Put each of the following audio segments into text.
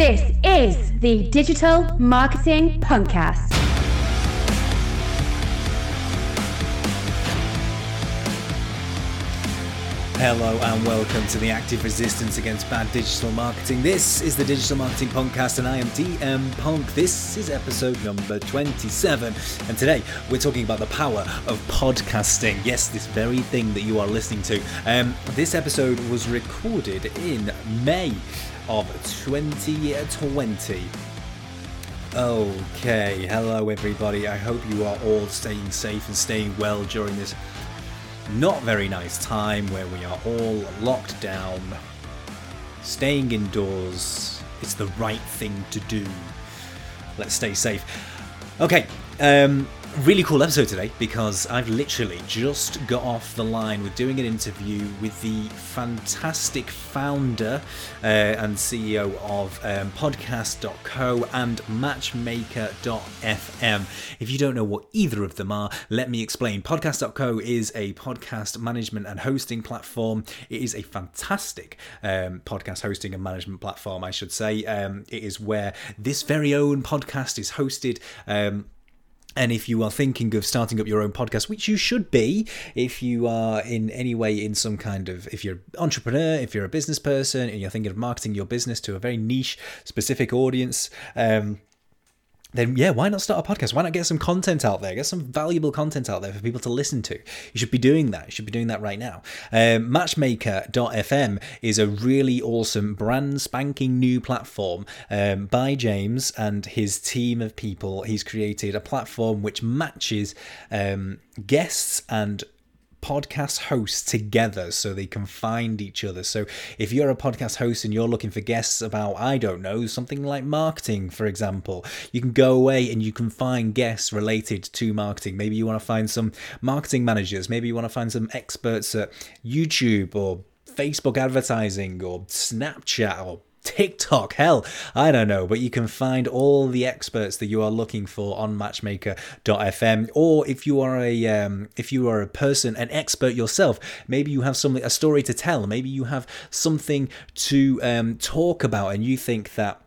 This is the Digital Marketing Punkcast. Hello and welcome to the Active Resistance Against Bad Digital Marketing. This is the Digital Marketing Podcast and I am DM Punk. This is episode number 27 and today we're talking about the power of podcasting. Yes, this very thing that you are listening to. Um, this episode was recorded in May of 2020. Okay, hello everybody. I hope you are all staying safe and staying well during this not very nice time where we are all locked down, staying indoors. It's the right thing to do. Let's stay safe. Okay, um, really cool episode today because I've literally just got off the line with doing an interview with the fantastic founder uh, and CEO of um, podcast.co and matchmaker.fm. If you don't know what either of them are, let me explain. Podcast.co is a podcast management and hosting platform. It is a fantastic um, podcast hosting and management platform, I should say. Um, it is where this very own podcast is hosted. Um, and if you are thinking of starting up your own podcast, which you should be, if you are in any way in some kind of, if you're entrepreneur, if you're a business person, and you're thinking of marketing your business to a very niche, specific audience, um, then yeah, why not start a podcast? Why not get some content out there? Get some valuable content out there for people to listen to. You should be doing that. You should be doing that right now. Um, Matchmaker.fm is a really awesome, brand spanking new platform um, by James and his team of people. He's created a platform which matches um, guests and podcast hosts together so they can find each other. So if you're a podcast host and you're looking for guests about, I don't know, something like marketing, for example, you can go away and you can find guests related to marketing. Maybe you want to find some marketing managers, maybe you want to find some experts at YouTube or Facebook advertising or Snapchat or TikTok, hell, I don't know, but you can find all the experts that you are looking for on Matchmaker.fm. Or if you are a um, if you are a person, an expert yourself, maybe you have something a story to tell, maybe you have something to um, talk about, and you think that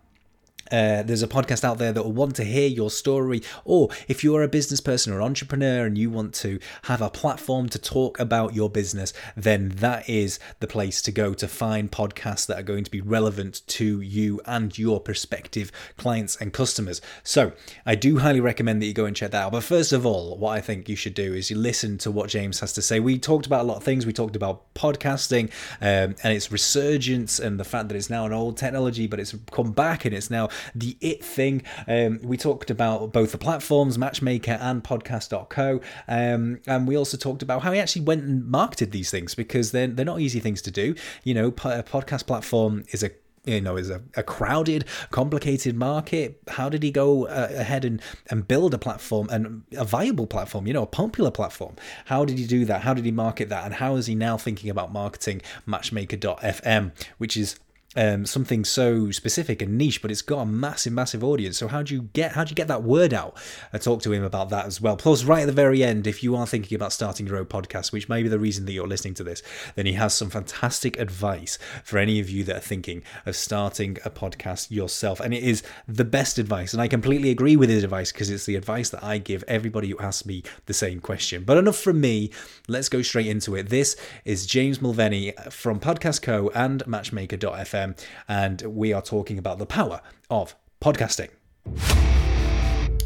uh, there's a podcast out there that will want to hear your story, or if you're a business person or entrepreneur and you want to have a platform to talk about your business, then that is the place to go to find podcasts that are going to be relevant to you and your prospective clients and customers. So, I do highly recommend that you go and check that out. But first of all, what I think you should do is you listen to what James has to say. We talked about a lot of things. We talked about podcasting um, and its resurgence and the fact that it's now an old technology, but it's come back and it's now the it thing. Um, we talked about both the platforms, Matchmaker and Podcast.co. Um, and we also talked about how he actually went and marketed these things because they're, they're not easy things to do. You know, a podcast platform is a you know is a, a crowded complicated market how did he go uh, ahead and and build a platform and a viable platform you know a popular platform how did he do that how did he market that and how is he now thinking about marketing matchmaker.fm which is um, something so specific and niche, but it's got a massive, massive audience. So how do you get how do you get that word out? I talked to him about that as well. Plus, right at the very end, if you are thinking about starting your own podcast, which may be the reason that you're listening to this, then he has some fantastic advice for any of you that are thinking of starting a podcast yourself. And it is the best advice, and I completely agree with his advice because it's the advice that I give everybody who asks me the same question. But enough from me. Let's go straight into it. This is James Mulvaney from Podcast Co and Matchmaker.fm and we are talking about the power of podcasting.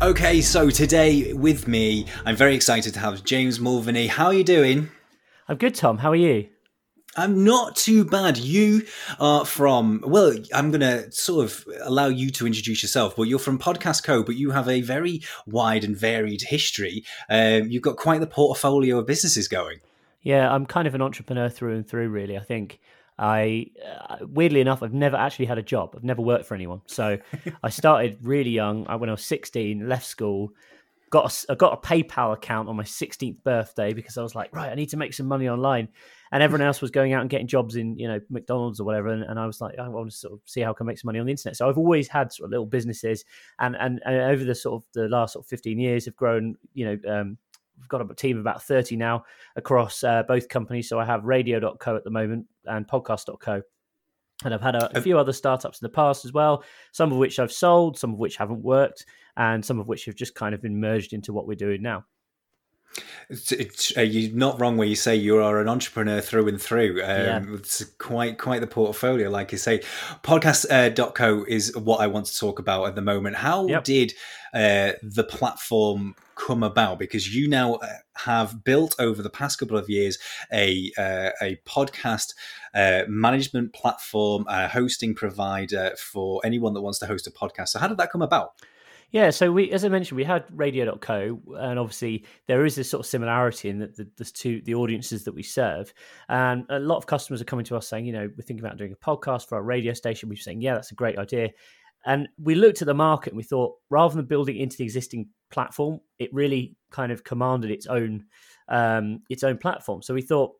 Okay, so today with me, I'm very excited to have James Mulvaney. How are you doing? I'm good, Tom. How are you? I'm not too bad. You are from, well, I'm going to sort of allow you to introduce yourself, but you're from Podcast Co, but you have a very wide and varied history. Um, you've got quite the portfolio of businesses going. Yeah, I'm kind of an entrepreneur through and through, really. I think I uh, weirdly enough, I've never actually had a job. I've never worked for anyone. So I started really young. I, when I was 16, left school, got a, I got a PayPal account on my 16th birthday because I was like, right, I need to make some money online. And everyone else was going out and getting jobs in, you know, McDonald's or whatever. And, and I was like, I want to sort of see how I can make some money on the internet. So I've always had sort of little businesses, and and, and over the sort of the last sort of 15 years, have grown, you know, um, we've got a team of about 30 now across uh, both companies. So I have radio.co at the moment and podcast.co. And I've had a, a few other startups in the past as well, some of which I've sold, some of which haven't worked, and some of which have just kind of been merged into what we're doing now. It's, it's, uh, you're not wrong where you say you are an entrepreneur through and through. Um, Yeah. It's quite quite the portfolio, like you say. Podcast.co is what I want to talk about at the moment. How Yep. did uh, the platform come about? Because you now uh, have built over the past couple of years a uh, a podcast uh, management platform, a hosting provider for anyone that wants to host a podcast. So how did that come about? Yeah, so we, as I mentioned, we had Radio.co, and obviously there is this sort of similarity in that the, the two the audiences that we serve, and a lot of customers are coming to us saying, you know, we're thinking about doing a podcast for our radio station. We're saying, yeah, that's a great idea, and we looked at the market and we thought, rather than building into the existing platform, it really kind of commanded its own um, its own platform. So we thought,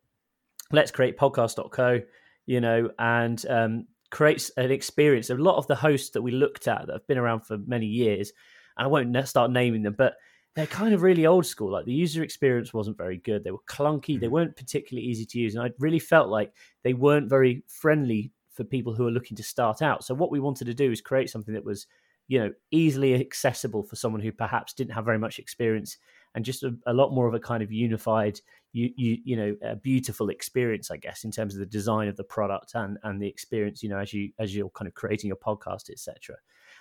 let's create podcast.co, you know, and um, creates an experience. A lot of the hosts that we looked at that have been around for many years, and I won't start naming them, but they're kind of really old school. Like the user experience wasn't very good. They were clunky. They Mhm. weren't particularly easy to use, and I really felt like they weren't very friendly for people who are looking to start out. So what we wanted to do is create something that was, you know, easily accessible for someone who perhaps didn't have very much experience, and just a, a lot more of a kind of unified you you you know a beautiful experience i guess in terms of the design of the product and and the experience you know as you as you're kind of creating your podcast etc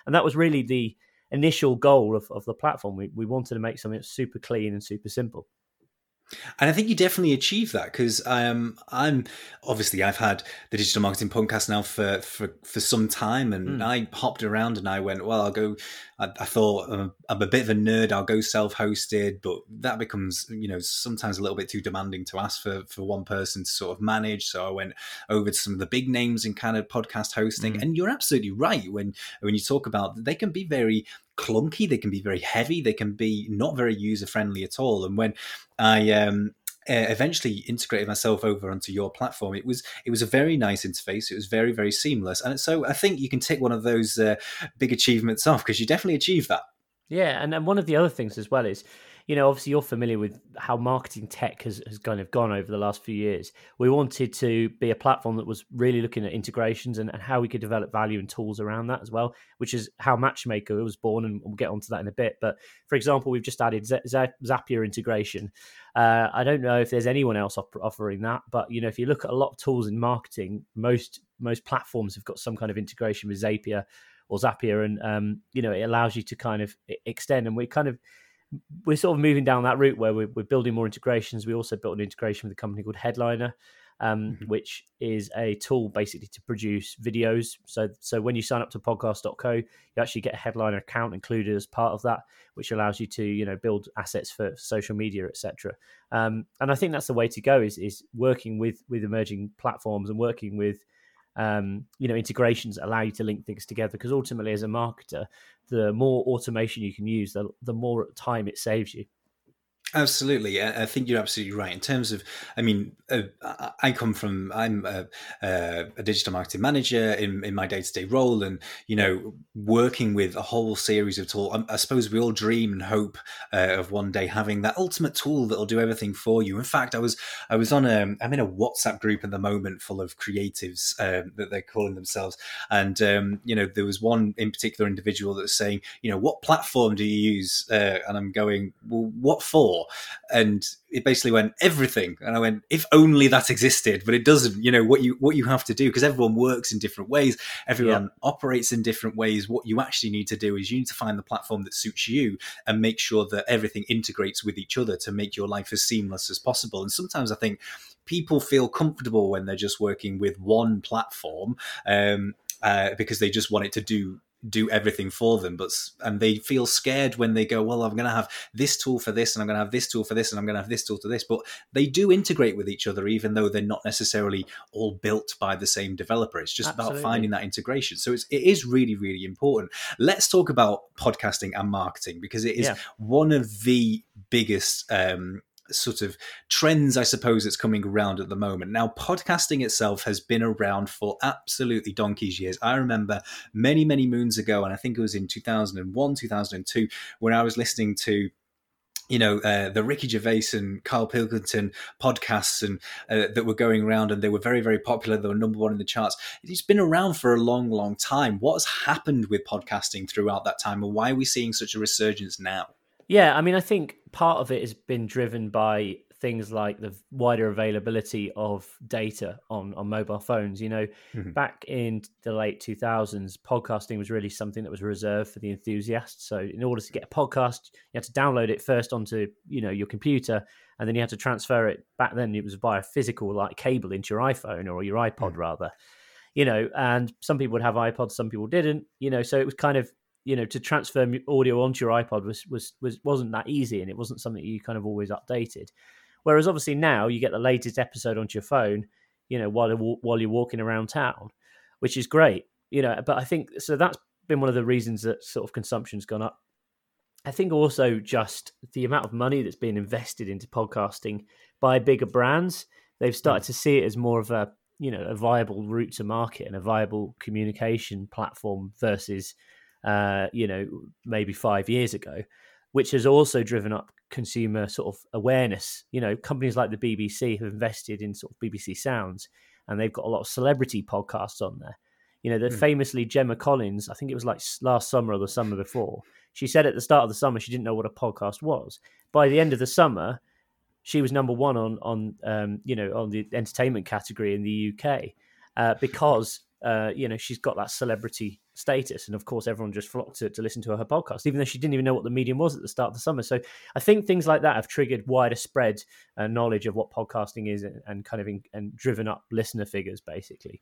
and that was really the initial goal of, of the platform. We, we wanted to make something super clean and super simple And I think you definitely achieve that because um, I'm obviously I've had the digital marketing podcast now for for, for some time, and Mm. I hopped around and I went, well, I'll go. I, I thought um, I'm a bit of a nerd. I'll go self-hosted, but that becomes you know sometimes a little bit too demanding to ask for for one person to sort of manage. So I went over to some of the big names in kind of podcast hosting, Mm. and you're absolutely right when when you talk about they can be very clunky, they can be very heavy, they can be not very user friendly at all, and when I um, eventually integrated myself over onto your platform. It was it was a very nice interface. It was very very seamless, and so I think you can tick one of those uh, big achievements off because you definitely achieved that. Yeah, and, and one of the other things as well is, you know, obviously you're familiar with how marketing tech has, has kind of gone over the last few years. We wanted to be a platform that was really looking at integrations and, and how we could develop value and tools around that as well, which is how Matchmaker was born, and we'll get onto that in a bit. But for example, we've just added Z- Z- Zapier integration. Uh, I don't know if there's anyone else op- offering that, but you know, if you look at a lot of tools in marketing, most most platforms have got some kind of integration with Zapier or Zapier, and um, you know it allows you to kind of extend. And we kind of we're sort of moving down that route where we're, we're building more integrations. We also built an integration with a company called Headliner, um, Mhm. which is a tool basically to produce videos. So so when you sign up to podcast.co, you actually get a Headliner account included as part of that, which allows you to you know build assets for social media, etc. Um, and I think that's the way to go is is working with with emerging platforms and working with um, you know integrations allow you to link things together because ultimately as a marketer the more automation you can use the, the more time it saves you Absolutely, I think you're absolutely right. In terms of, I mean, uh, I come from, I'm a, a, digital marketing manager in, in my day to day role, and you know, working with a whole series of tools. I, suppose we all dream and hope uh, of one day having that ultimate tool that'll do everything for you. In fact, I was, I was on a, I'm in a WhatsApp group at the moment full of creatives um, that they're calling themselves, and um, you know, there was one in particular individual that was saying, you know, what platform do you use? Uh, and I'm going, well, what for? And it basically went everything. And i went if only that existed. But it doesn't you know what you what you have to do because everyone works in different ways. Everyone operates in different ways. What you actually need to do is you need to find the platform that suits you and make sure that everything integrates with each other to make your life as seamless as possible. And sometimes i think people feel comfortable when they're just working with one platform um, uh, because they just want it to do do everything for them but and they feel scared when they go well i'm going to have this tool for this and i'm going to have this tool for this and i'm going to have this tool to this but they do integrate with each other even though they're not necessarily all built by the same developer it's just Absolutely. about finding that integration so it's, it is really really important let's talk about podcasting and marketing because it is Yeah. one of the biggest um, sort of trends, I suppose, that's coming around at the moment. Now, podcasting itself has been around for absolutely donkey's years. I remember many, many moons ago, and I think it was in 2001, 2002, when I was listening to you know uh, the Ricky Gervais and Carl Pilkington podcasts and uh, that were going around and they were very very popular they were number one in the charts it's been around for a long long time what has happened with podcasting throughout that time and why are we seeing such a resurgence now yeah i mean i think part of it has been driven by things like the wider availability of data on, on mobile phones. You know, mm-hmm. back in the late 2000s, podcasting was really something that was reserved for the enthusiasts. So, in order to get a podcast, you had to download it first onto you know your computer, and then you had to transfer it. Back then, it was via physical like cable into your iPhone or your iPod mm-hmm. rather. You know, and some people would have iPods, some people didn't. You know, so it was kind of you know to transfer audio onto your iPod was was was wasn't that easy, and it wasn't something you kind of always updated. Whereas obviously now you get the latest episode onto your phone, you know, while while you're walking around town, which is great, you know. But I think so that's been one of the reasons that sort of consumption's gone up. I think also just the amount of money that's been invested into podcasting by bigger brands. They've started to see it as more of a you know a viable route to market and a viable communication platform versus uh, you know maybe five years ago, which has also driven up consumer sort of awareness. You know, companies like the BBC have invested in sort of BBC Sounds, and they've got a lot of celebrity podcasts on there. You know, the mm. famously Gemma Collins, I think it was like last summer or the summer before, she said at the start of the summer she didn't know what a podcast was. By the end of the summer, she was number one on on um, you know on the entertainment category in the UK uh, because uh, you know she's got that celebrity status. And of course, everyone just flocked to, to listen to her podcast, even though she didn't even know what the medium was at the start of the summer. So I think things like that have triggered wider spread uh, knowledge of what podcasting is and, and kind of in, and driven up listener figures, basically.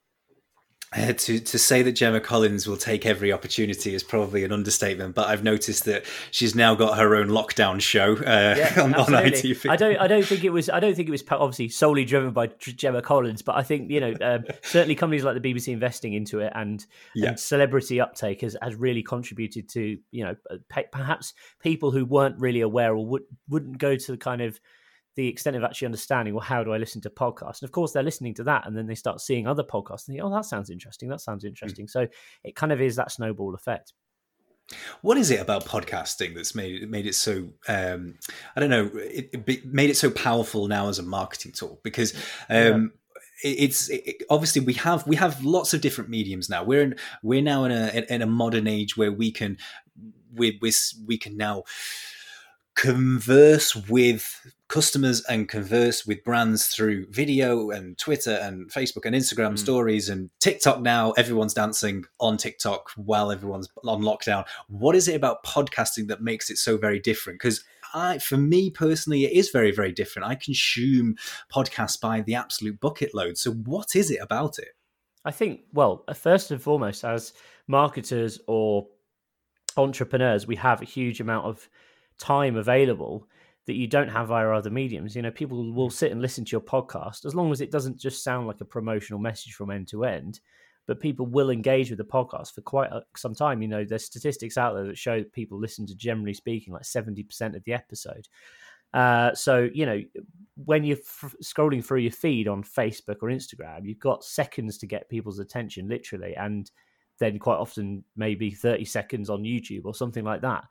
Uh, to to say that Gemma Collins will take every opportunity is probably an understatement, but I've noticed that she's now got her own lockdown show uh, yeah, on, on, ITV. I don't I don't think it was I don't think it was obviously solely driven by Gemma Collins, but I think you know um, certainly companies like the BBC investing into it and, yeah. and celebrity uptake has, has really contributed to you know perhaps people who weren't really aware or would wouldn't go to the kind of the extent of actually understanding, well, how do I listen to podcasts? And of course, they're listening to that, and then they start seeing other podcasts and think, oh, that sounds interesting. That sounds hmm. interesting. Mm. So it kind of is that snowball effect. What is it about podcasting that's made it made it so? Um, I don't know. It, it, made it so powerful now as a marketing tool because. Um, yeah it's it, obviously we have we have lots of different mediums now. We're in we're now in a in a modern age where we can we we, we can now converse with customers and converse with brands through video and Twitter and Facebook and Instagram mm. stories and TikTok now. Everyone's dancing on TikTok while everyone's on lockdown. What is it about podcasting that makes it so very different? Because I, for me personally, it is very, very different. I consume podcasts by the absolute bucket load. So, what is it about it? I think, well, first and foremost, as marketers or entrepreneurs, we have a huge amount of time available that you don't have via other mediums. You know, people will sit and listen to your podcast as long as it doesn't just sound like a promotional message from end to end. But people will engage with the podcast for quite a, some time. You know, there's statistics out there that show that people listen to, generally speaking, like 70% of the episode. Uh, so, you know, when you're f- scrolling through your feed on Facebook or Instagram, you've got seconds to get people's attention, literally. And then quite often, maybe 30 seconds on YouTube or something like that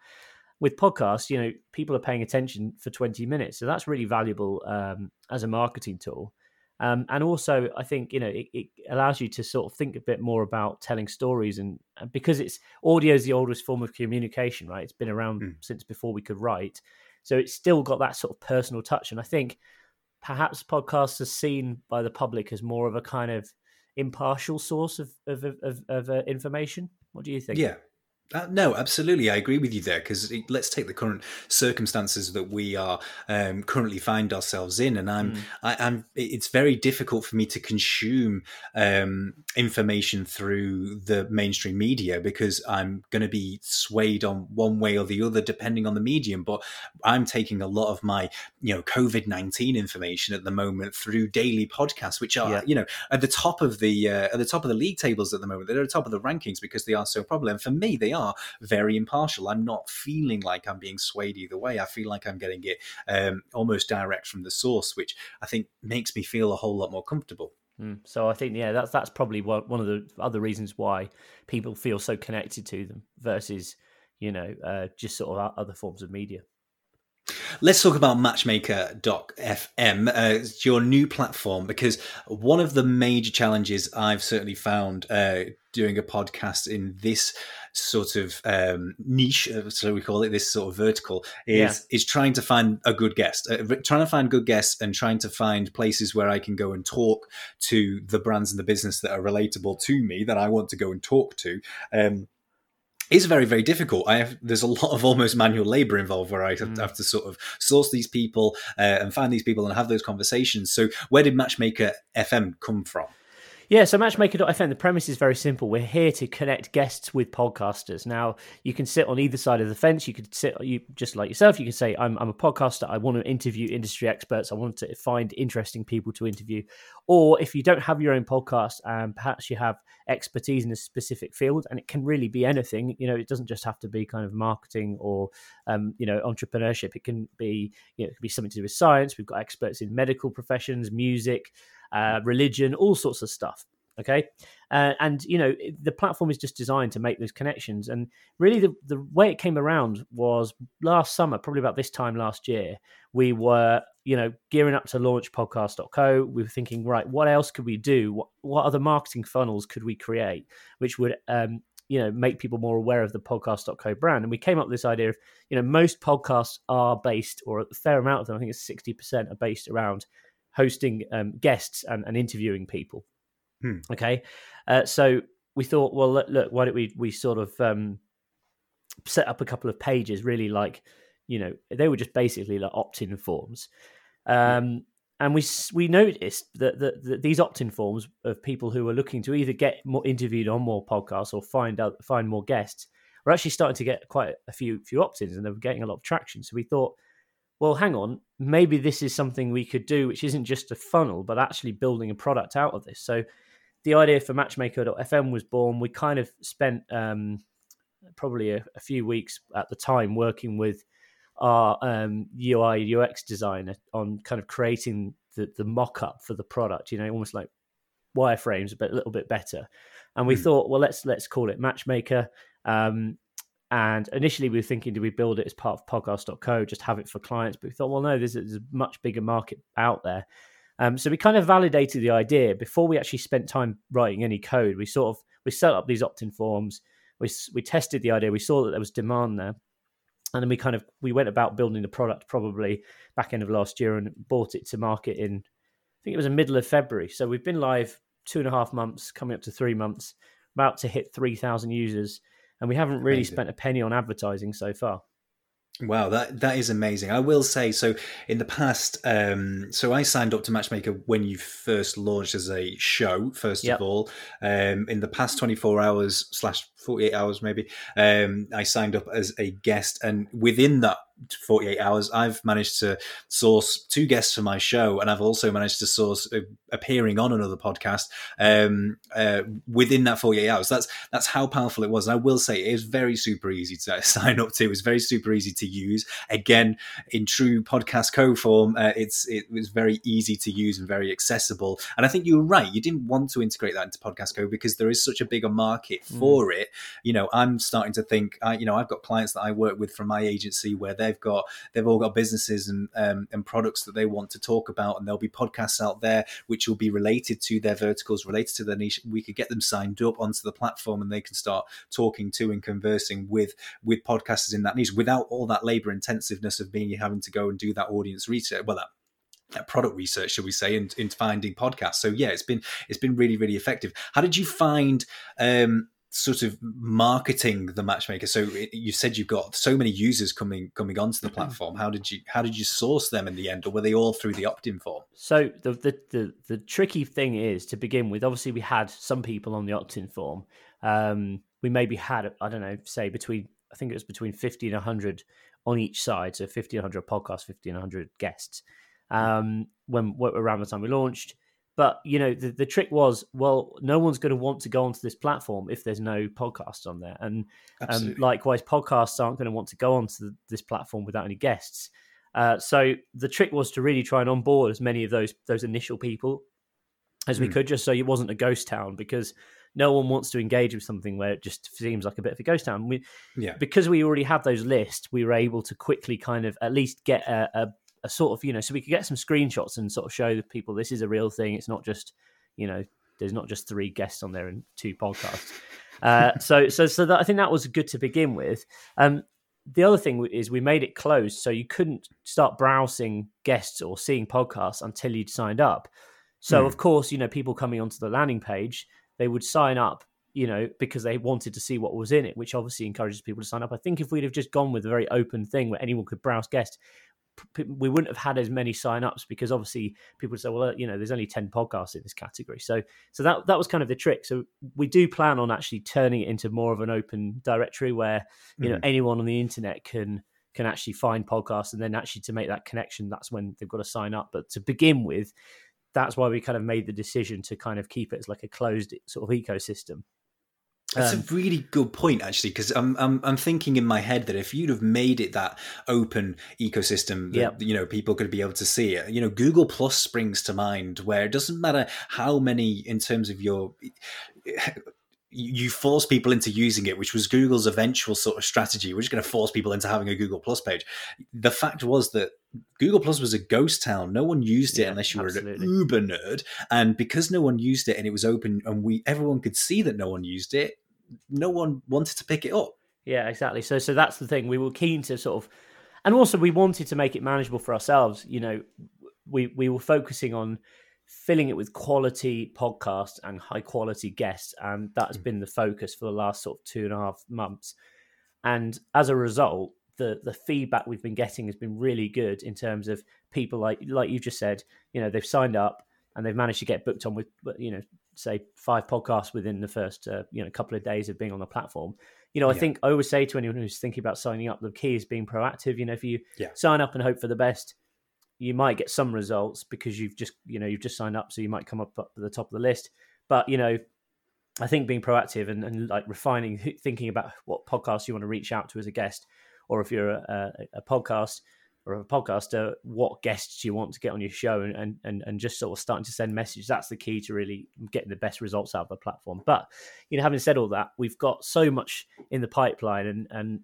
with podcasts, you know, people are paying attention for 20 minutes. So that's really valuable um, as a marketing tool. Um, and also, I think, you know, it, it, allows you to sort of think a bit more about telling stories. And, and because it's audio is the oldest form of communication, right? It's been around mm. since before we could write. So it's still got that sort of personal touch. And I think perhaps podcasts are seen by the public as more of a kind of impartial source of, of, of, of uh, information. What do you think? Yeah, uh, no, absolutely, I agree with you there. Because let's take the current circumstances that we are um, currently find ourselves in, and I'm, mm. I, am It's very difficult for me to consume um, information through the mainstream media because I'm going to be swayed on one way or the other depending on the medium. But I'm taking a lot of my, you know, COVID nineteen information at the moment through daily podcasts, which are, yeah. you know, at the top of the uh, at the top of the league tables at the moment. They're at the top of the rankings because they are so popular. And for me, they are very impartial. I'm not feeling like I'm being swayed either way. I feel like I'm getting it um, almost direct from the source, which I think makes me feel a whole lot more comfortable. Mm. So I think yeah, that's that's probably one of the other reasons why people feel so connected to them versus you know uh, just sort of other forms of media. Let's talk about Matchmaker.fm. Uh, it's your new platform because one of the major challenges I've certainly found uh, doing a podcast in this sort of um, niche, uh, so we call it this sort of vertical, is yeah. is trying to find a good guest, uh, trying to find good guests, and trying to find places where I can go and talk to the brands and the business that are relatable to me that I want to go and talk to. Um, is very very difficult. I have there's a lot of almost manual labor involved where I have, mm. have to sort of source these people uh, and find these people and have those conversations. So where did Matchmaker FM come from? Yeah, so Matchmaker.fm, the premise is very simple. We're here to connect guests with podcasters. Now, you can sit on either side of the fence. You could sit, you just like yourself, you can say, I'm, I'm a podcaster. I want to interview industry experts. I want to find interesting people to interview. Or if you don't have your own podcast and perhaps you have expertise in a specific field, and it can really be anything, you know, it doesn't just have to be kind of marketing or, um, you know, entrepreneurship. It can be, you know, it could be something to do with science. We've got experts in medical professions, music, uh, religion, all sorts of stuff. Okay, uh, and you know the platform is just designed to make those connections. And really, the the way it came around was last summer, probably about this time last year. We were you know gearing up to launch podcast.co. We were thinking, right, what else could we do? What what other marketing funnels could we create, which would um, you know make people more aware of the podcast.co brand and we came up with this idea of you know most podcasts are based or a fair amount of them i think it's 60% are based around hosting um, guests and, and, interviewing people. Hmm. Okay, uh, so we thought, well, look, look, why don't we we sort of um, set up a couple of pages, really like you know they were just basically like opt-in forms. Um, and we we noticed that, that, that, these opt-in forms of people who are looking to either get more interviewed on more podcasts or find out find more guests were actually starting to get quite a few few opt-ins and they were getting a lot of traction. So we thought, well, hang on, maybe this is something we could do, which isn't just a funnel, but actually building a product out of this. So the idea for Matchmaker.fm was born. We kind of spent um, probably a, a, few weeks at the time working with our um, UI UX designer on kind of creating the, the mock up for the product, you know, almost like wireframes, but a little bit better. And we mm. thought, well, let's let's call it Matchmaker. Um, and initially, we were thinking, do we build it as part of podcast.co, just have it for clients? But we thought, well, no, there's, there's a much bigger market out there. Um, so we kind of validated the idea before we actually spent time writing any code. We sort of we set up these opt-in forms. We we tested the idea. We saw that there was demand there, and then we kind of we went about building the product probably back end of last year and bought it to market in I think it was the middle of February. So we've been live two and a half months, coming up to three months, about to hit three thousand users and we haven't really Amazing. spent a penny on advertising so far. Wow, that that is amazing. I will say so. In the past, um, so I signed up to Matchmaker when you first launched as a show. First yep. of all, um, in the past twenty four hours slash forty eight hours, maybe, um, I signed up as a guest, and within that 48 hours, I've managed to source two guests for my show, and I've also managed to source uh, appearing on another podcast um, uh, within that 48 hours. That's that's how powerful it was. And I will say it is very super easy to sign up to. It's very super easy to use. Again, in true podcast co form, uh, it's it was very easy to use and very accessible. And I think you were right. You didn't want to integrate that into Podcast Co because there is such a bigger market mm. for mm. it. You know, I'm starting to think. I, you know, I've got clients that I work with from my agency where they've got they've all got businesses and um, and products that they want to talk about, and there'll be podcasts out there which will be related to their verticals, related to their niche. We could get them signed up onto the platform, and they can start talking to and conversing with with podcasters in that niche without all that labor intensiveness of being having to go and do that audience research. Well, that product research, shall we say, in, in finding podcasts. So yeah, it's been it's been really really effective. How did you find um, sort of marketing the matchmaker. So you said you've got so many users coming coming onto the mm-hmm. platform. How did you how did you source them in the end? Or were they all through the opt-in form? So the the the, the tricky thing is to begin with obviously we had some people on the opt-in form. Um, we maybe had i don't know say between i think it was between 50 and 100 on each side. So 50 and 100 podcasts 50 and 100 guests. Um, when around the time we launched but you know, the, the trick was, well, no one's going to want to go onto this platform if there's no podcasts on there, and um, likewise, podcasts aren't going to want to go onto this platform without any guests. Uh, so the trick was to really try and onboard as many of those those initial people as we mm. could, just so it wasn't a ghost town. Because no one wants to engage with something where it just seems like a bit of a ghost town. We, Yeah. because we already have those lists, we were able to quickly kind of at least get a, a, a sort of you know, so we could get some screenshots and sort of show the people this is a real thing. It's not just you know, there's not just three guests on there and two podcasts. Uh, so so so that, I think that was good to begin with. Um, the other thing is we made it closed, so you couldn't start browsing guests or seeing podcasts until you'd signed up. So Hmm. of course, you know, people coming onto the landing page, they would sign up, you know, because they wanted to see what was in it, which obviously encourages people to sign up. I think if we'd have just gone with a very open thing where anyone could browse guests, we wouldn't have had as many sign-ups because obviously people would say, well, uh, you know, there's only ten podcasts in this category. So, so that that was kind of the trick. So we do plan on actually turning it into more of an open directory where you know Mhm. anyone on the internet can can actually find podcasts and then actually to make that connection that's when they've got to sign up but to begin with that's why we kind of made the decision to kind of keep it as like a closed sort of ecosystem That's Um, a really good point, actually, because I'm, I'm I'm thinking in my head that if you'd have made it that open ecosystem, that Yep. you know people could be able to see it. You know, Google Plus springs to mind, where it doesn't matter how many in terms of your you force people into using it, which was Google's eventual sort of strategy. We're just going to force people into having a Google Plus page. The fact was that Google Plus was a ghost town. No one used it Yeah, unless you were an uber nerd. And because no one used it and it was open and we everyone could see that no one used it, no one wanted to pick it up. Yeah, exactly. So so that's the thing. We were keen to sort of and also we wanted to make it manageable for ourselves. You know, we we were focusing on filling it with quality podcasts and high quality guests, and that's hmm. been the focus for the last sort of two and a half months. And as a result, the the feedback we've been getting has been really good in terms of people like like you just said. You know, they've signed up and they've managed to get booked on with you know say five podcasts within the first uh, you know couple of days of being on the platform you know, I Yeah. think I always say to anyone who's thinking about signing up, the key is being proactive. You know, if you Yeah. sign up and hope for the best, you might get some results because you've just, you know, you've just signed up, so you might come up at the top of the list. But you know, I think being proactive and, and like refining, thinking about what podcasts you want to reach out to as a guest, or if you're a, a, a podcast or a podcaster, what guests you want to get on your show, and, and and just sort of starting to send messages. That's the key to really getting the best results out of the platform. But you know, having said all that, we've got so much in the pipeline, and and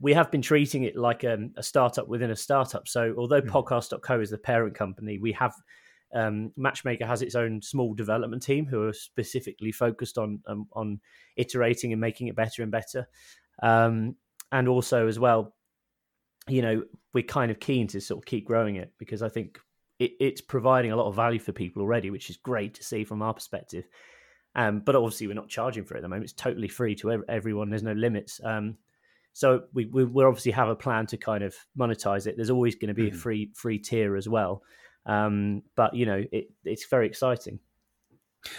we have been treating it like um, a startup within a startup. So although Mhm. Podcast.co is the parent company, we have um, Matchmaker has its own small development team who are specifically focused on um, on iterating and making it better and better. Um, and also as well, you know, we're kind of keen to sort of keep growing it because I think it, it's providing a lot of value for people already, which is great to see from our perspective. Um, but obviously, we're not charging for it at the moment. It's totally free to everyone. There's no limits. Um, so we, we we obviously have a plan to kind of monetize it. There's always going to be Mhm. a free free tier as well. Um, but you know, it, it's very exciting.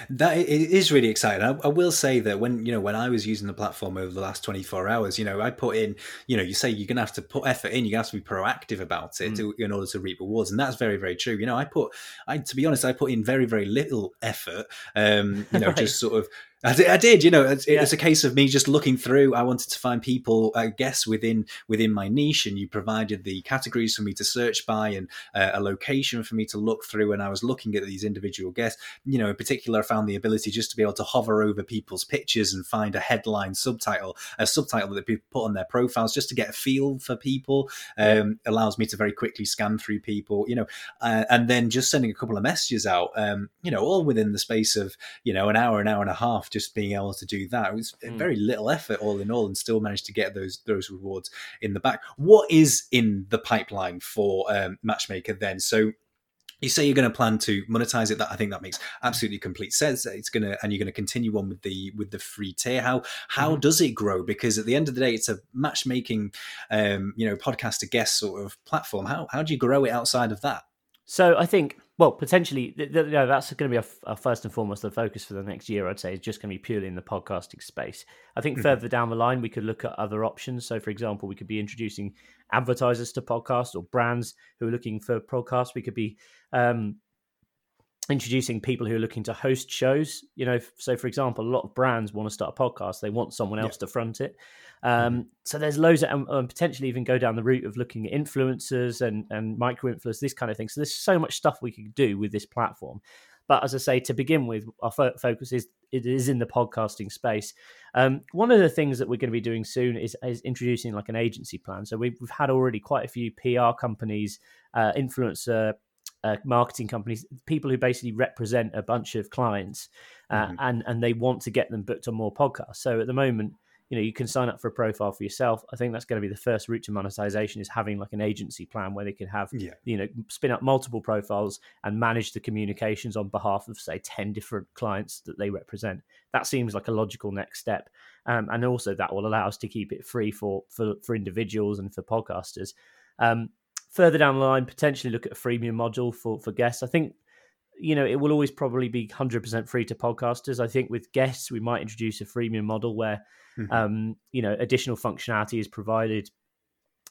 That it is really exciting. I, I will say that when you know when I was using the platform over the last twenty four hours, you know, I put in, you know, you say you're gonna have to put effort in, you're have to be proactive about it Mm. in order to reap rewards, and that's very very true. You know, I put, I to be honest, I put in very very little effort. Um, you know, Right. just sort of. I did, I did, you know, it's, Yeah. it's a case of me just looking through. I wanted to find people, I guess, within within my niche, and you provided the categories for me to search by and uh, a location for me to look through. And I was looking at these individual guests you know, in particular, I found the ability just to be able to hover over people's pictures and find a headline subtitle, a subtitle that people put on their profiles just to get a feel for people. Um, allows me to very quickly scan through people, you know, uh, and then just sending a couple of messages out, um, you know, all within the space of, you know, an hour, an hour and a half, just being able to do that. It was Mm. very little effort all in all and still managed to get those, those rewards in the back. What is in the pipeline for um, Matchmaker then? So, you say you're going to plan to monetize it that i think that makes absolutely complete sense it's going to and you're going to continue on with the with the free tier how how Mhm. does it grow because at the end of the day it's a matchmaking um you know podcast to guest sort of platform how how do you grow it outside of that So I think, well, potentially, th- th- no, that's going to be our, first and foremost the focus for the next year. I'd say is just going to be purely in the podcasting space. I think Mhm. further down the line, we could look at other options. So, for example, we could be introducing advertisers to podcasts or brands who are looking for podcasts. We could be um, introducing people who are looking to host shows. You know, f- so for example, a lot of brands want to start a podcast; they want someone Yeah. else to front it. Um, So there's loads of, and, and potentially even go down the route of looking at influencers and and micro influencers, this kind of thing. So there's so much stuff we could do with this platform. But as I say, to begin with, our fo- focus is it is in the podcasting space. Um, one of the things that we're going to be doing soon is, is introducing like an agency plan. So we've, we've had already quite a few PR companies, uh, influencer uh, marketing companies, people who basically represent a bunch of clients, uh, mm-hmm. and and they want to get them booked on more podcasts. So at the moment, you know, you can sign up for a profile for yourself. I think that's going to be the first route to monetization is having like an agency plan where they can have, yeah. you know, spin up multiple profiles and manage the communications on behalf of say ten different clients that they represent. That seems like a logical next step, um, and also that will allow us to keep it free for for for individuals and for podcasters. Um, further down the line, potentially look at a freemium module for for guests. I think you know it will always probably be 100% free to podcasters. I think with guests we might introduce a freemium model where mm-hmm. um, you know additional functionality is provided.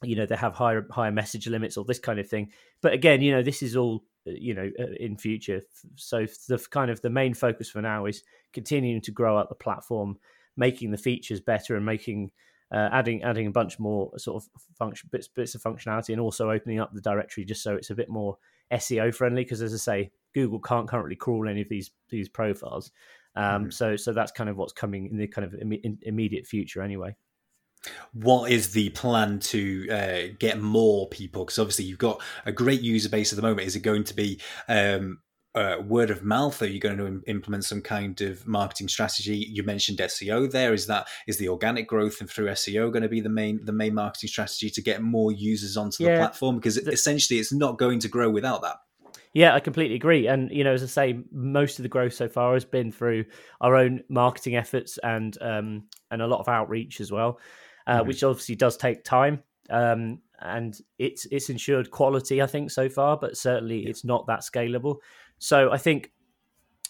You know they have higher higher message limits or this kind of thing. But again, you know this is all uh, you know uh, in future. So the kind of the main focus for now is continuing to grow out the platform, making the features better and making uh, adding adding a bunch more sort of function bits bits of functionality, and also opening up the directory just so it's a bit more SEO friendly. Because as I say, Google can't currently crawl any of these these profiles. Um, mm-hmm. So so that's kind of what's coming in the kind of Im- immediate future, anyway. What is the plan to uh, get more people? Because obviously you've got a great user base at the moment. Is it going to be um, uh, word of mouth? Are you going to implement some kind of marketing strategy? You mentioned SEO. There is that is the organic growth and through SEO going to be the main the main marketing strategy to get more users onto yeah. the platform? Because the, essentially, it's not going to grow without that. Yeah, I completely agree. And you know, as I say, most of the growth so far has been through our own marketing efforts and um, and a lot of outreach as well, uh, mm-hmm. which obviously does take time. Um, and it's it's ensured quality, I think, so far, but certainly yeah. it's not that scalable. So I think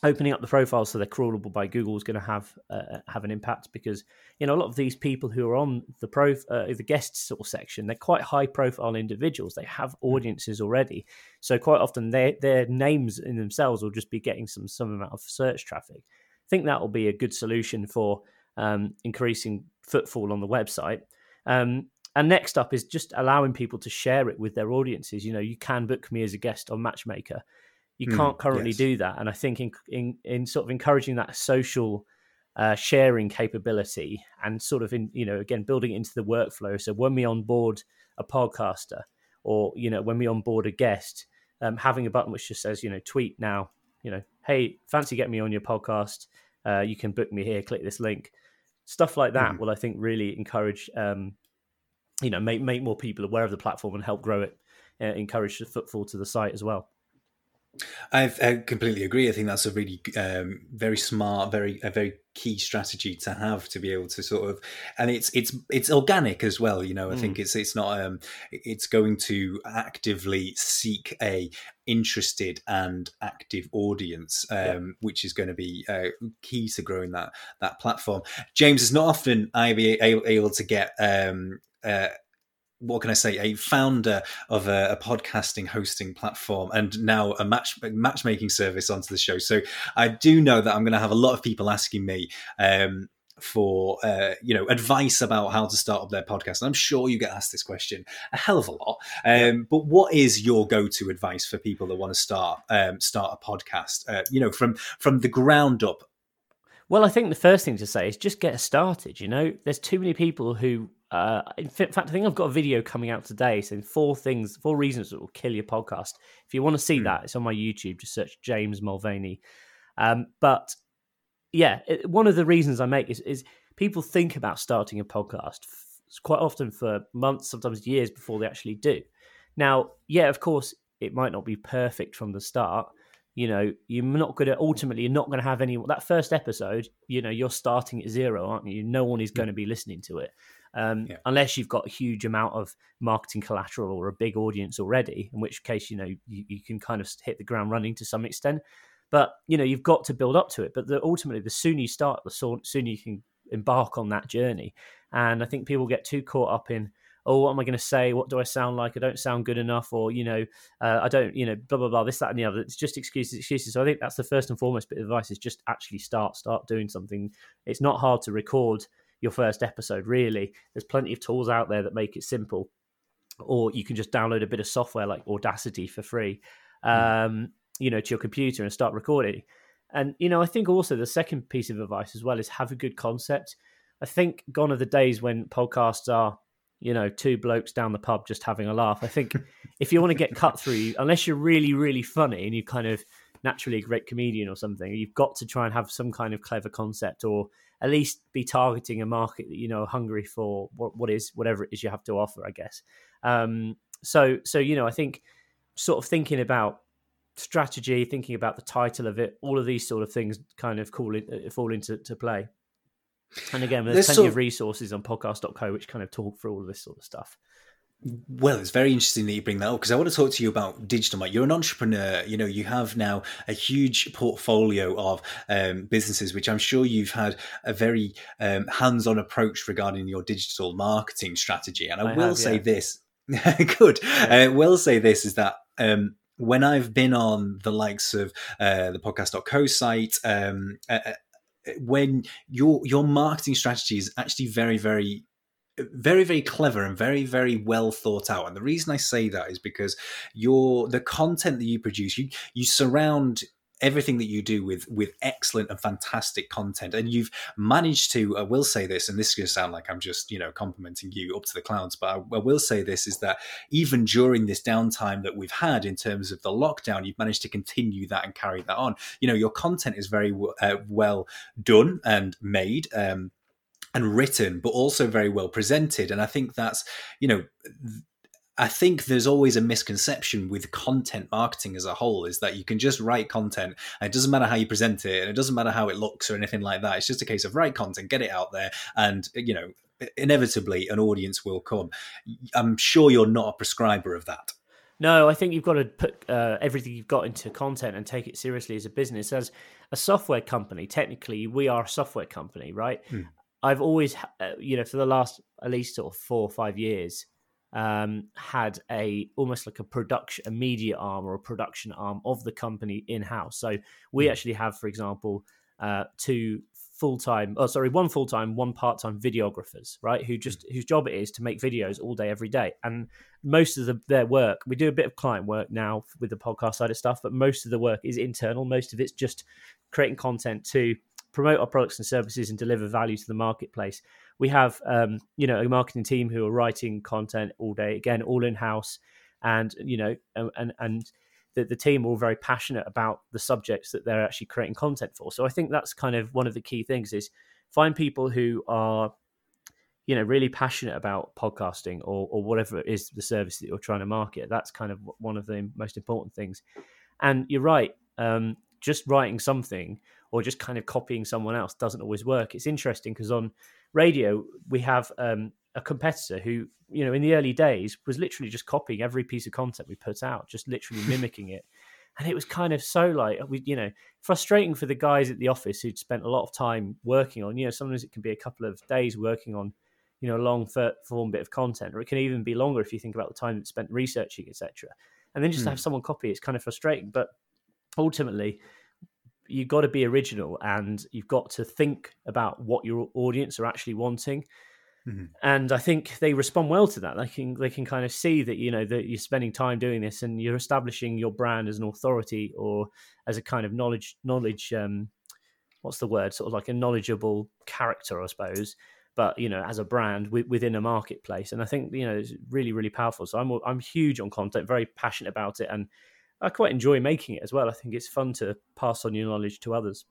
opening up the profiles so they're crawlable by Google is going to have uh, have an impact because you know a lot of these people who are on the pro uh, the guests sort of section they're quite high profile individuals. They have hmm. audiences already. So quite often their their names in themselves will just be getting some some amount of search traffic. I think that will be a good solution for um, increasing footfall on the website. Um, and next up is just allowing people to share it with their audiences. You know you can book me as a guest on matchmaker you mm, can't currently yes. do that, and I think in, in in sort of encouraging that social uh, sharing capability and sort of in you know again building it into the workflow. So when we onboard a podcaster, or you know when we onboard a guest, um, having a button which just says you know tweet now, you know, hey, fancy getting me on your podcast? Uh, you can book me here. Click this link. Stuff like that mm. will I think really encourage um, you know make make more people aware of the platform and help grow it. Uh, encourage the footfall to the site as well. I, I completely agree. I think that's a really um, very smart, very a very key strategy to have to be able to sort of, and it's it's it's organic as well. You know, I mm. think it's it's not um, it's going to actively seek a interested and active audience, um, yeah. which is going to be uh, key to growing that that platform. James, is not often I be able to get um, uh, what can I say, a founder of a, a, podcasting hosting platform and now a match matchmaking service onto the show. So I do know that I'm going to have a lot of people asking me um, for uh, you know advice about how to start up their podcast. And I'm sure you get asked this question a hell of a lot. Um, but what is your go-to advice for people that want to start um, start a podcast? Uh, you know, from from the ground up. Well, I think the first thing to say is just get started. You know, there's too many people who uh, in fact, I think I've got a video coming out today saying four things, four reasons that will kill your podcast. If you want to see mm. that, it's on my YouTube. Just search James Mulvaney. Um, but yeah, it, one of the reasons I make is, is people think about starting a podcast quite often for months, sometimes years before they actually do. Now, yeah, of course, it might not be perfect from the start. You know, you're not going to ultimately, you're not going to have any that first episode. You know, you're starting at zero, aren't you? No one is going to be listening to it um, yeah. unless you've got a huge amount of marketing collateral or a big audience already, in which case, you know, you, you can kind of hit the ground running to some extent. But, you know, you've got to build up to it. But the, ultimately, the sooner you start, the sooner you can embark on that journey. And I think people get too caught up in, oh, what am I going to say? What do I sound like? I don't sound good enough, or you know, uh, I don't, you know, blah blah blah, this, that, and the other. It's just excuses, excuses. So I think that's the first and foremost bit of advice: is just actually start, start doing something. It's not hard to record your first episode. Really, there's plenty of tools out there that make it simple, or you can just download a bit of software like Audacity for free. Hmm. Um, you know, to your computer and start recording. And you know, I think also the second piece of advice as well is have a good concept. I think gone are the days when podcasts are, you know, two blokes down the pub just having a laugh. I think if you want to get cut through, unless you're really, really funny and you kind of naturally a great comedian or something, you've got to try and have some kind of clever concept or at least be targeting a market that you know hungry for what, what is whatever it is you have to offer, I guess. Um, so so you know, I think sort of thinking about strategy, thinking about the title of it, all of these sort of things kind of call it, uh, fall into to play. And again, there's, there's plenty sort of, resources on podcast.co which kind of talk through all of this sort of stuff. Well, it's very interesting that you bring that up because I want to talk to you about digital. Mike, you're an entrepreneur. You know, you have now a huge portfolio of um, businesses, which I'm sure you've had a very um, hands-on approach regarding your digital marketing strategy. And I, I will have, say yeah. this: good. Yeah. I uh, will say this is that um, when I've been on the likes of uh, the podcast.co site, um, uh, when your your marketing strategy is actually very, very very very clever and very very well thought out. And the reason i say that is because your the content that you produce you you surround everything that you do with with excellent and fantastic content and you've managed to i will say this and this is going to sound like i'm just you know complimenting you up to the clouds but I, I, will say this is that even during this downtime that we've had in terms of the lockdown you've managed to continue that and carry that on you know your content is very uh, well done and made um, and written, but also very well presented. And I think that's, you know, I think there's always a misconception with content marketing as a whole is that you can just write content and it doesn't matter how you present it and it doesn't matter how it looks or anything like that. It's just a case of write content, get it out there, and, you know, inevitably an audience will come. I'm sure you're not a prescriber of that. No, I think you've got to put uh, everything you've got into content and take it seriously as a business. As a software company, technically, we are a software company, right? Mm. I've always, uh, you know, for the last at least sort of four or five years, um, had a almost like a production, a media arm or a production arm of the company in house. So we mm. actually have, for example, uh, two full time, oh sorry, one full time, one part time videographers, right? Who just mm. whose job it is to make videos all day, every day, and most of the, their work. We do a bit of client work now with the podcast side of stuff, but most of the work is internal. Most of it's just creating content to promote our products and services and deliver value to the marketplace. We have, um, you know, a marketing team who are writing content all day, again, all in house, and you know, and and the, the team are all very passionate about the subjects that they're actually creating content for. So I think that's kind of one of the key things is find people who are you know really passionate about podcasting or, or whatever it is the service that you're trying to market. That's kind of one of the most important things. And you're right um, just writing something or just kind of copying someone else doesn't always work. It's interesting because on radio we have um, a competitor who, you know, in the early days was literally just copying every piece of content we put out, just literally mimicking it. And it was kind of so like we, you know, frustrating for the guys at the office who'd spent a lot of time working on. You know, sometimes it can be a couple of days working on, you know, a long form bit of content, or it can even be longer if you think about the time it's spent researching, etc. And then just hmm. have someone copy, it's kind of frustrating. But ultimately, you've got to be original and you've got to think about what your audience are actually wanting. Mm-hmm. And I think they respond well to that. They can they can kind of see that you know that you're spending time doing this and you're establishing your brand as an authority or as a kind of knowledge knowledge um, what's the word sort of like a knowledgeable character, I suppose. But you know, as a brand within a marketplace, and I think you know it's really really powerful. So I'm I'm huge on content, very passionate about it, and I quite enjoy making it as well. I think it's fun to pass on your knowledge to others.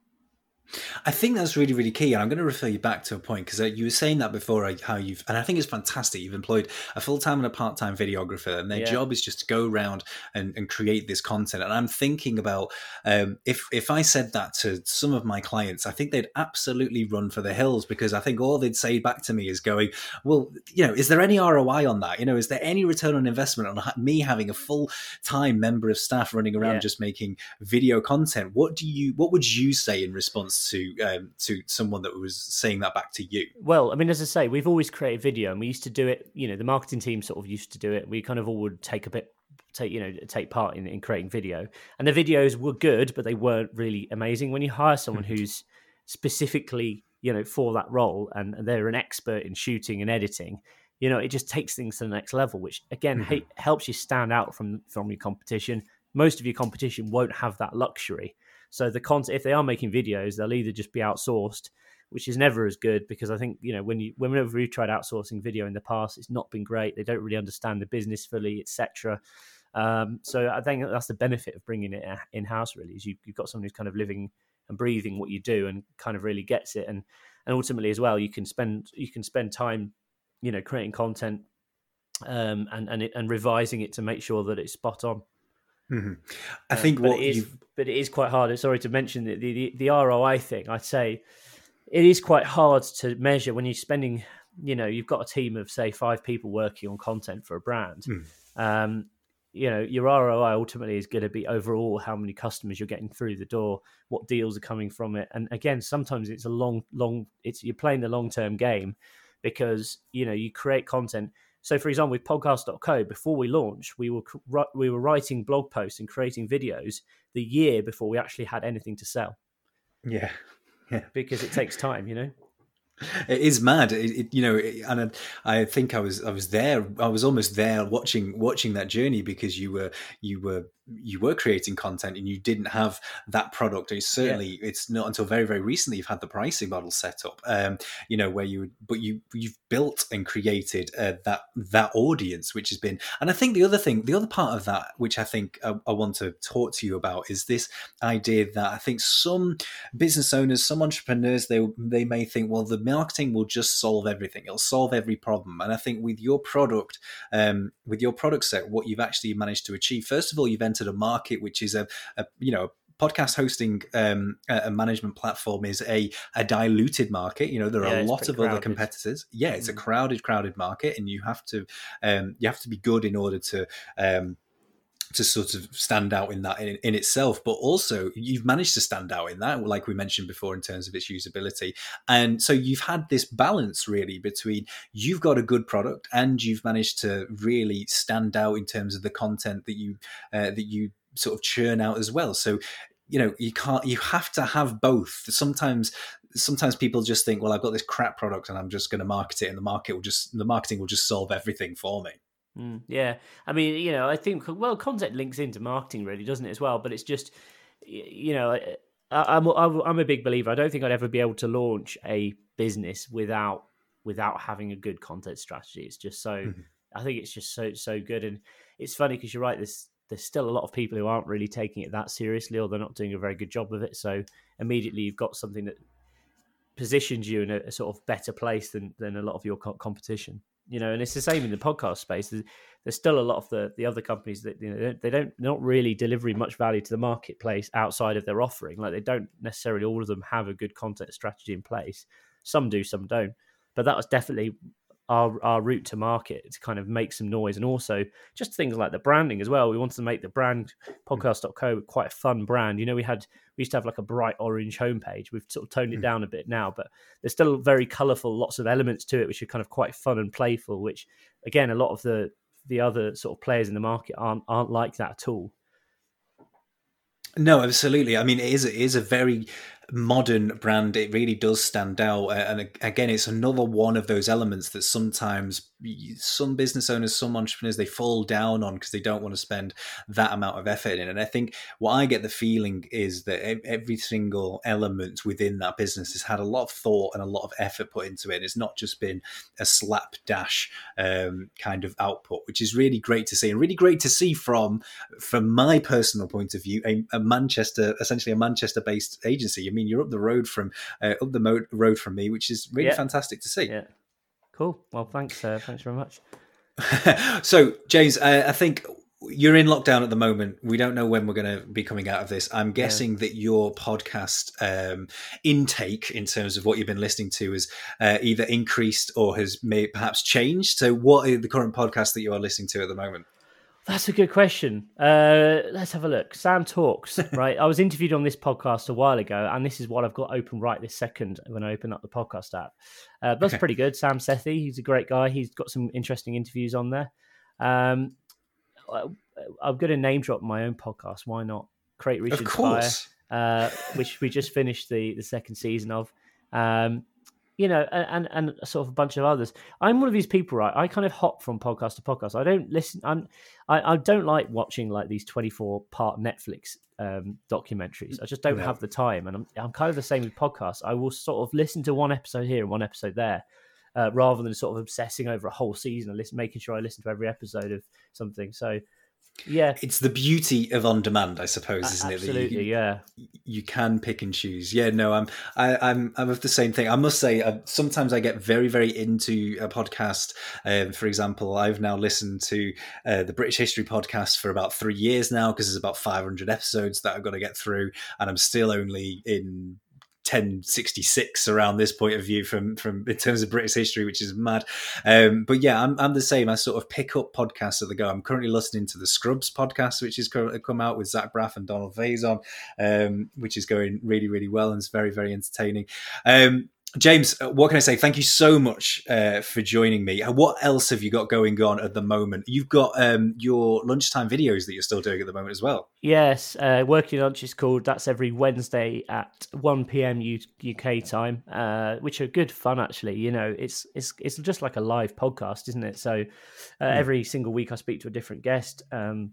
I think that's really, really key. And I'm going to refer you back to a point because uh, you were saying that before how you've, and I think it's fantastic. You've employed a full time and a part time videographer, and their yeah. job is just to go around and, and create this content. And I'm thinking about um, if if I said that to some of my clients, I think they'd absolutely run for the hills because I think all they'd say back to me is going, well, you know, is there any ROI on that? You know, is there any return on investment on me having a full time member of staff running around yeah. just making video content? What do you, what would you say in response? To um, to someone that was saying that back to you? Well, I mean, as I say, we've always created video, and we used to do it. You know, the marketing team sort of used to do it. We kind of all would take a bit take you know take part in, in creating video and the videos were good but they weren't really amazing when you hire someone hmm. who's specifically you know for that role and, they're an expert in shooting and editing you know it just takes things to the next level which again mm-hmm. helps you stand out from from your competition most of your competition won't have that luxury. So the content, if they are making videos, they'll either just be outsourced, which is never as good because I think you know when you whenever we've tried outsourcing video in the past, it's not been great. They don't really understand the business fully, etc. Um, so I think that's the benefit of bringing it in house. Really, is you, you've got someone who's kind of living and breathing what you do and kind of really gets it, and and ultimately as well, you can spend you can spend time, you know, creating content um, and and it, and revising it to make sure that it's spot on. Mm-hmm. I um, think what it is, but it is quite hard. Sorry to mention the, the the ROI thing. I'd say it is quite hard to measure when you're spending. You know, you've got a team of say five people working on content for a brand. Mm. Um, you know, your ROI ultimately is going to be overall how many customers you're getting through the door, what deals are coming from it, and again, sometimes it's a long, long. It's you're playing the long term game because you know you create content so, for example, with podcast.co, before we launched, we were we were writing blog posts and creating videos the year before we actually had anything to sell. Yeah, yeah, because it takes time, you know. It is mad, it, it, you know, and I, I think I was I was there. I was almost there watching watching that journey because you were you were you were creating content and you didn't have that product. It's certainly yeah. it's not until very very recently you've had the pricing model set up. Um, you know where you but you you've built and created uh, that that audience, which has been. And I think the other thing, the other part of that, which I think I, I want to talk to you about, is this idea that I think some business owners, some entrepreneurs, they they may think, well, the marketing will just solve everything. It'll solve every problem. And I think with your product, um, with your product set, what you've actually managed to achieve, first of all, you've entered a market which is a, a you know podcast hosting um, a management platform is a, a diluted market. You know, there are yeah, a lot of crowded. other competitors. Yeah, it's mm. a crowded, crowded market, and you have to um, you have to be good in order to um, to sort of stand out in that in, in, itself but also you've managed to stand out in that like we mentioned before in terms of its usability. And so you've had this balance really between you've got a good product and you've managed to really stand out in terms of the content that you uh, that you sort of churn out as well. So you know you can't you have to have both. Sometimes sometimes people just think well i've got this crap product and i'm just going to market it and the market will just the marketing will just solve everything for me Mm, yeah, I mean, you know, I think well, content links into marketing, really, doesn't it as well? But it's just, you know, I, am I'm, I'm a big believer. I don't think I'd ever be able to launch a business without without having a good content strategy. It's just so. Mm-hmm. I think it's just so so good, and it's funny because you're right. There's there's still a lot of people who aren't really taking it that seriously, or they're not doing a very good job of it. So immediately you've got something that positions you in a, a sort of better place than than a lot of your co- competition you know, and it's the same in the podcast space. There's, there's still a lot of the the other companies that you know they don't not really delivering much value to the marketplace outside of their offering. Like they don't necessarily all of them have a good content strategy in place. Some do, some don't. But that was definitely our our route to market to kind of make some noise and also just things like the branding as well. We wanted to make the brand hmm. podcast.co quite a fun brand. You know, we had we used to have like a bright orange homepage. We've sort of toned it hmm. down a bit now, but there's still very colourful, lots of elements to it which are kind of quite fun and playful, which again a lot of the the other sort of players in the market aren't aren't like that at all. No, absolutely. I mean, it is it is a very modern brand, it really does stand out. And again, it's another one of those elements that sometimes some business owners, some entrepreneurs, they fall down on because they don't want to spend that amount of effort in. And I think what I get the feeling is that every single element within that business has had a lot of thought and a lot of effort put into it. It's not just been a slapdash um, kind of output, which is really great to see, and really great to see from from my personal point of view, a, a Manchester, essentially a Manchester-based agency mean, you're up the road from uh, up the mo- road from me, which is really yeah. fantastic to see. Yeah, cool. Well, thanks, uh, thanks very much. so, James, uh, I think you're in lockdown at the moment. We don't know when we're going to be coming out of this. I'm guessing yeah. that your podcast um, intake, in terms of what you've been listening to, has uh, either increased or has may perhaps changed. So, what are the current podcasts that you are listening to at the moment? That's a good question. Uh, let's have a look. Sam talks, right? I was interviewed on this podcast a while ago, and this is what I've got open right this second when I open up the podcast app. Uh, that's pretty good. Sam Sethi, he's a great guy. He's got some interesting interviews on there. Um, I'm going to name drop my own podcast. Why not? Create, Reach, Fire, uh, which we just finished the the second season of. Um, you know, and, and sort of a bunch of others. I'm one of these people, right? I kind of hop from podcast to podcast. I don't listen. I'm, I, I don't like watching like these 24 part Netflix um, documentaries. I just don't no. have the time, and I'm, I'm kind of the same with podcasts. I will sort of listen to one episode here and one episode there, uh, rather than sort of obsessing over a whole season and listen, making sure I listen to every episode of something. So yeah, it's the beauty of on demand, I suppose, isn't Absolutely, it? Absolutely, yeah. You can pick and choose. Yeah, no, I'm, I, am i am I'm of the same thing. I must say, uh, sometimes I get very, very into a podcast. Um, for example, I've now listened to uh, the British History podcast for about three years now because there's about 500 episodes that I've got to get through, and I'm still only in 1066 around this point of view from from in terms of British history, which is mad. Um, but yeah, I'm, I'm the same. I sort of pick up podcasts at the go. I'm currently listening to the Scrubs podcast, which has come out with Zach Braff and Donald Faison, um, which is going really really well and it's very very entertaining. Um, James, uh, what can I say? Thank you so much uh, for joining me. Uh, what else have you got going on at the moment? You've got um, your lunchtime videos that you're still doing at the moment as well. Yes, uh, working lunch is called. That's every Wednesday at one PM UK time, uh, which are good fun actually. You know, it's it's it's just like a live podcast, isn't it? So uh, mm. every single week I speak to a different guest. Um,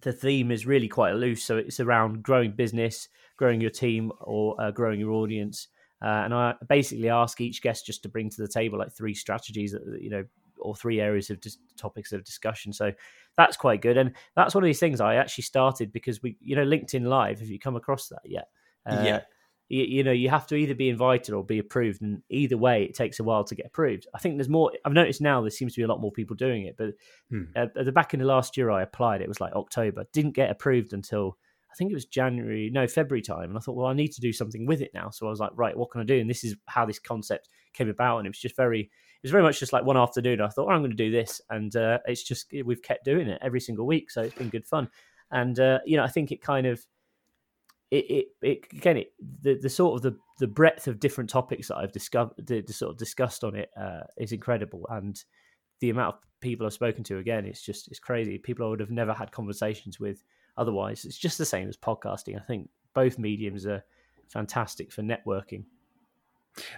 the theme is really quite loose, so it's around growing business, growing your team, or growing your audience. Uh, and I basically ask each guest just to bring to the table like three strategies that you know or three areas of dis- topics of discussion. So that's quite good, and that's one of these things I actually started because we, you know, LinkedIn Live. Have you come across that yet? Uh, yeah. You, you, know, you have to either be invited or be approved, and either way, it takes a while to get approved. I think there's more. I've noticed now there seems to be a lot more people doing it, but hmm. at the back in the last year, I applied. It was like October. Didn't get approved until I think it was January, no, February time. And I thought, well, I need to do something with it now. So I was like, right, what can I do? And this is how this concept came about. And it was just very, it was very much just like one afternoon. I thought, oh, I'm going to do this. And uh, it's just, we've kept doing it every single week. So it's been good fun. And, uh, you know, I think it kind of, it, it, it again, it, the, the sort of the, the breadth of different topics that I've discovered, the, the sort of discussed on it uh, is incredible. And the amount of people I've spoken to, again, it's just, it's crazy. People I would have never had conversations with otherwise. It's just the same as podcasting. I think both mediums are fantastic for networking.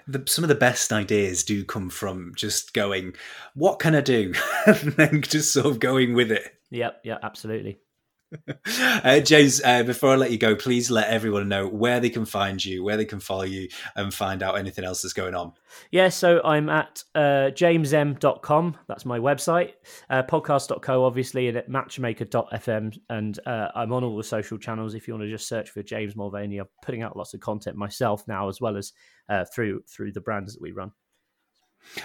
The, some of the best ideas do come from just going, "What can I do?" and then just sort of going with it. Yep, yeah, absolutely. uh, James, uh, before I let you go, please let everyone know where they can find you, where they can follow you, and find out anything else that's going on. Yeah, so I'm at uh, jamesm.com. That's my website. Uh, podcast.co, obviously, and at matchmaker.fm. And uh, I'm on all the social channels if you want to just search for James Mulvany. I'm putting out lots of content myself now, as well as uh, through through the brands that we run.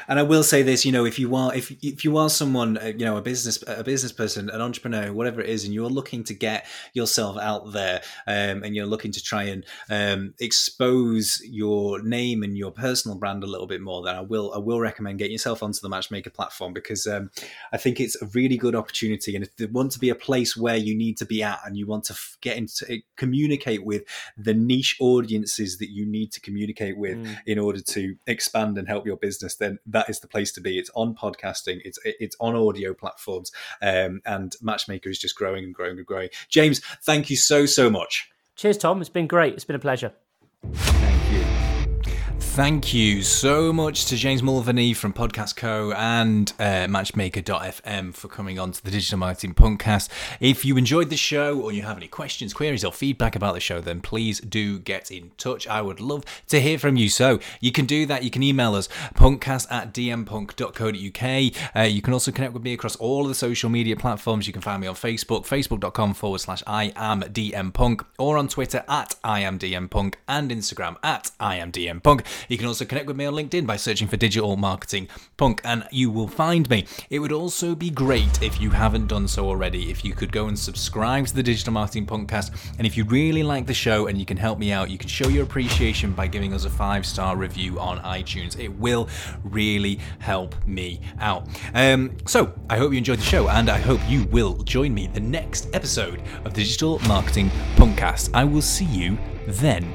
And I will say this, you know, if you are if if you are someone, uh, you know, a business a business person, an entrepreneur, whatever it is, and you're looking to get yourself out there, um, and you're looking to try and um, expose your name and your personal brand a little bit more, then I will I will recommend getting yourself onto the Matchmaker platform because um, I think it's a really good opportunity. And if you want to be a place where you need to be at, and you want to get into communicate with the niche audiences that you need to communicate with mm. in order to expand and help your business, then then that is the place to be. It's on podcasting, it's it's on audio platforms, um, and Matchmaker is just growing and growing and growing. James, thank you so so much. Cheers, Tom. It's been great. It's been a pleasure. Thank you. Thank you so much to James Mulvany from Podcast Co and uh, Matchmaker.fm for coming on to the Digital Marketing Podcast. If you enjoyed the show or you have any questions, queries, or feedback about the show, then please do get in touch. I would love to hear from you. So you can do that. You can email us punkcast at dmpunk.co.uk. Uh, you can also connect with me across all of the social media platforms. You can find me on Facebook, facebook.com forward slash I am DMPunk, or on Twitter at I am DMPunk and Instagram at I am DMPunk. You can also connect with me on LinkedIn by searching for Digital Marketing Punk, and you will find me. It would also be great if you haven't done so already, if you could go and subscribe to the Digital Marketing Podcast. And if you really like the show and you can help me out, you can show your appreciation by giving us a five star review on iTunes. It will really help me out. Um, so I hope you enjoyed the show, and I hope you will join me the next episode of Digital Marketing Punkcast. I will see you then.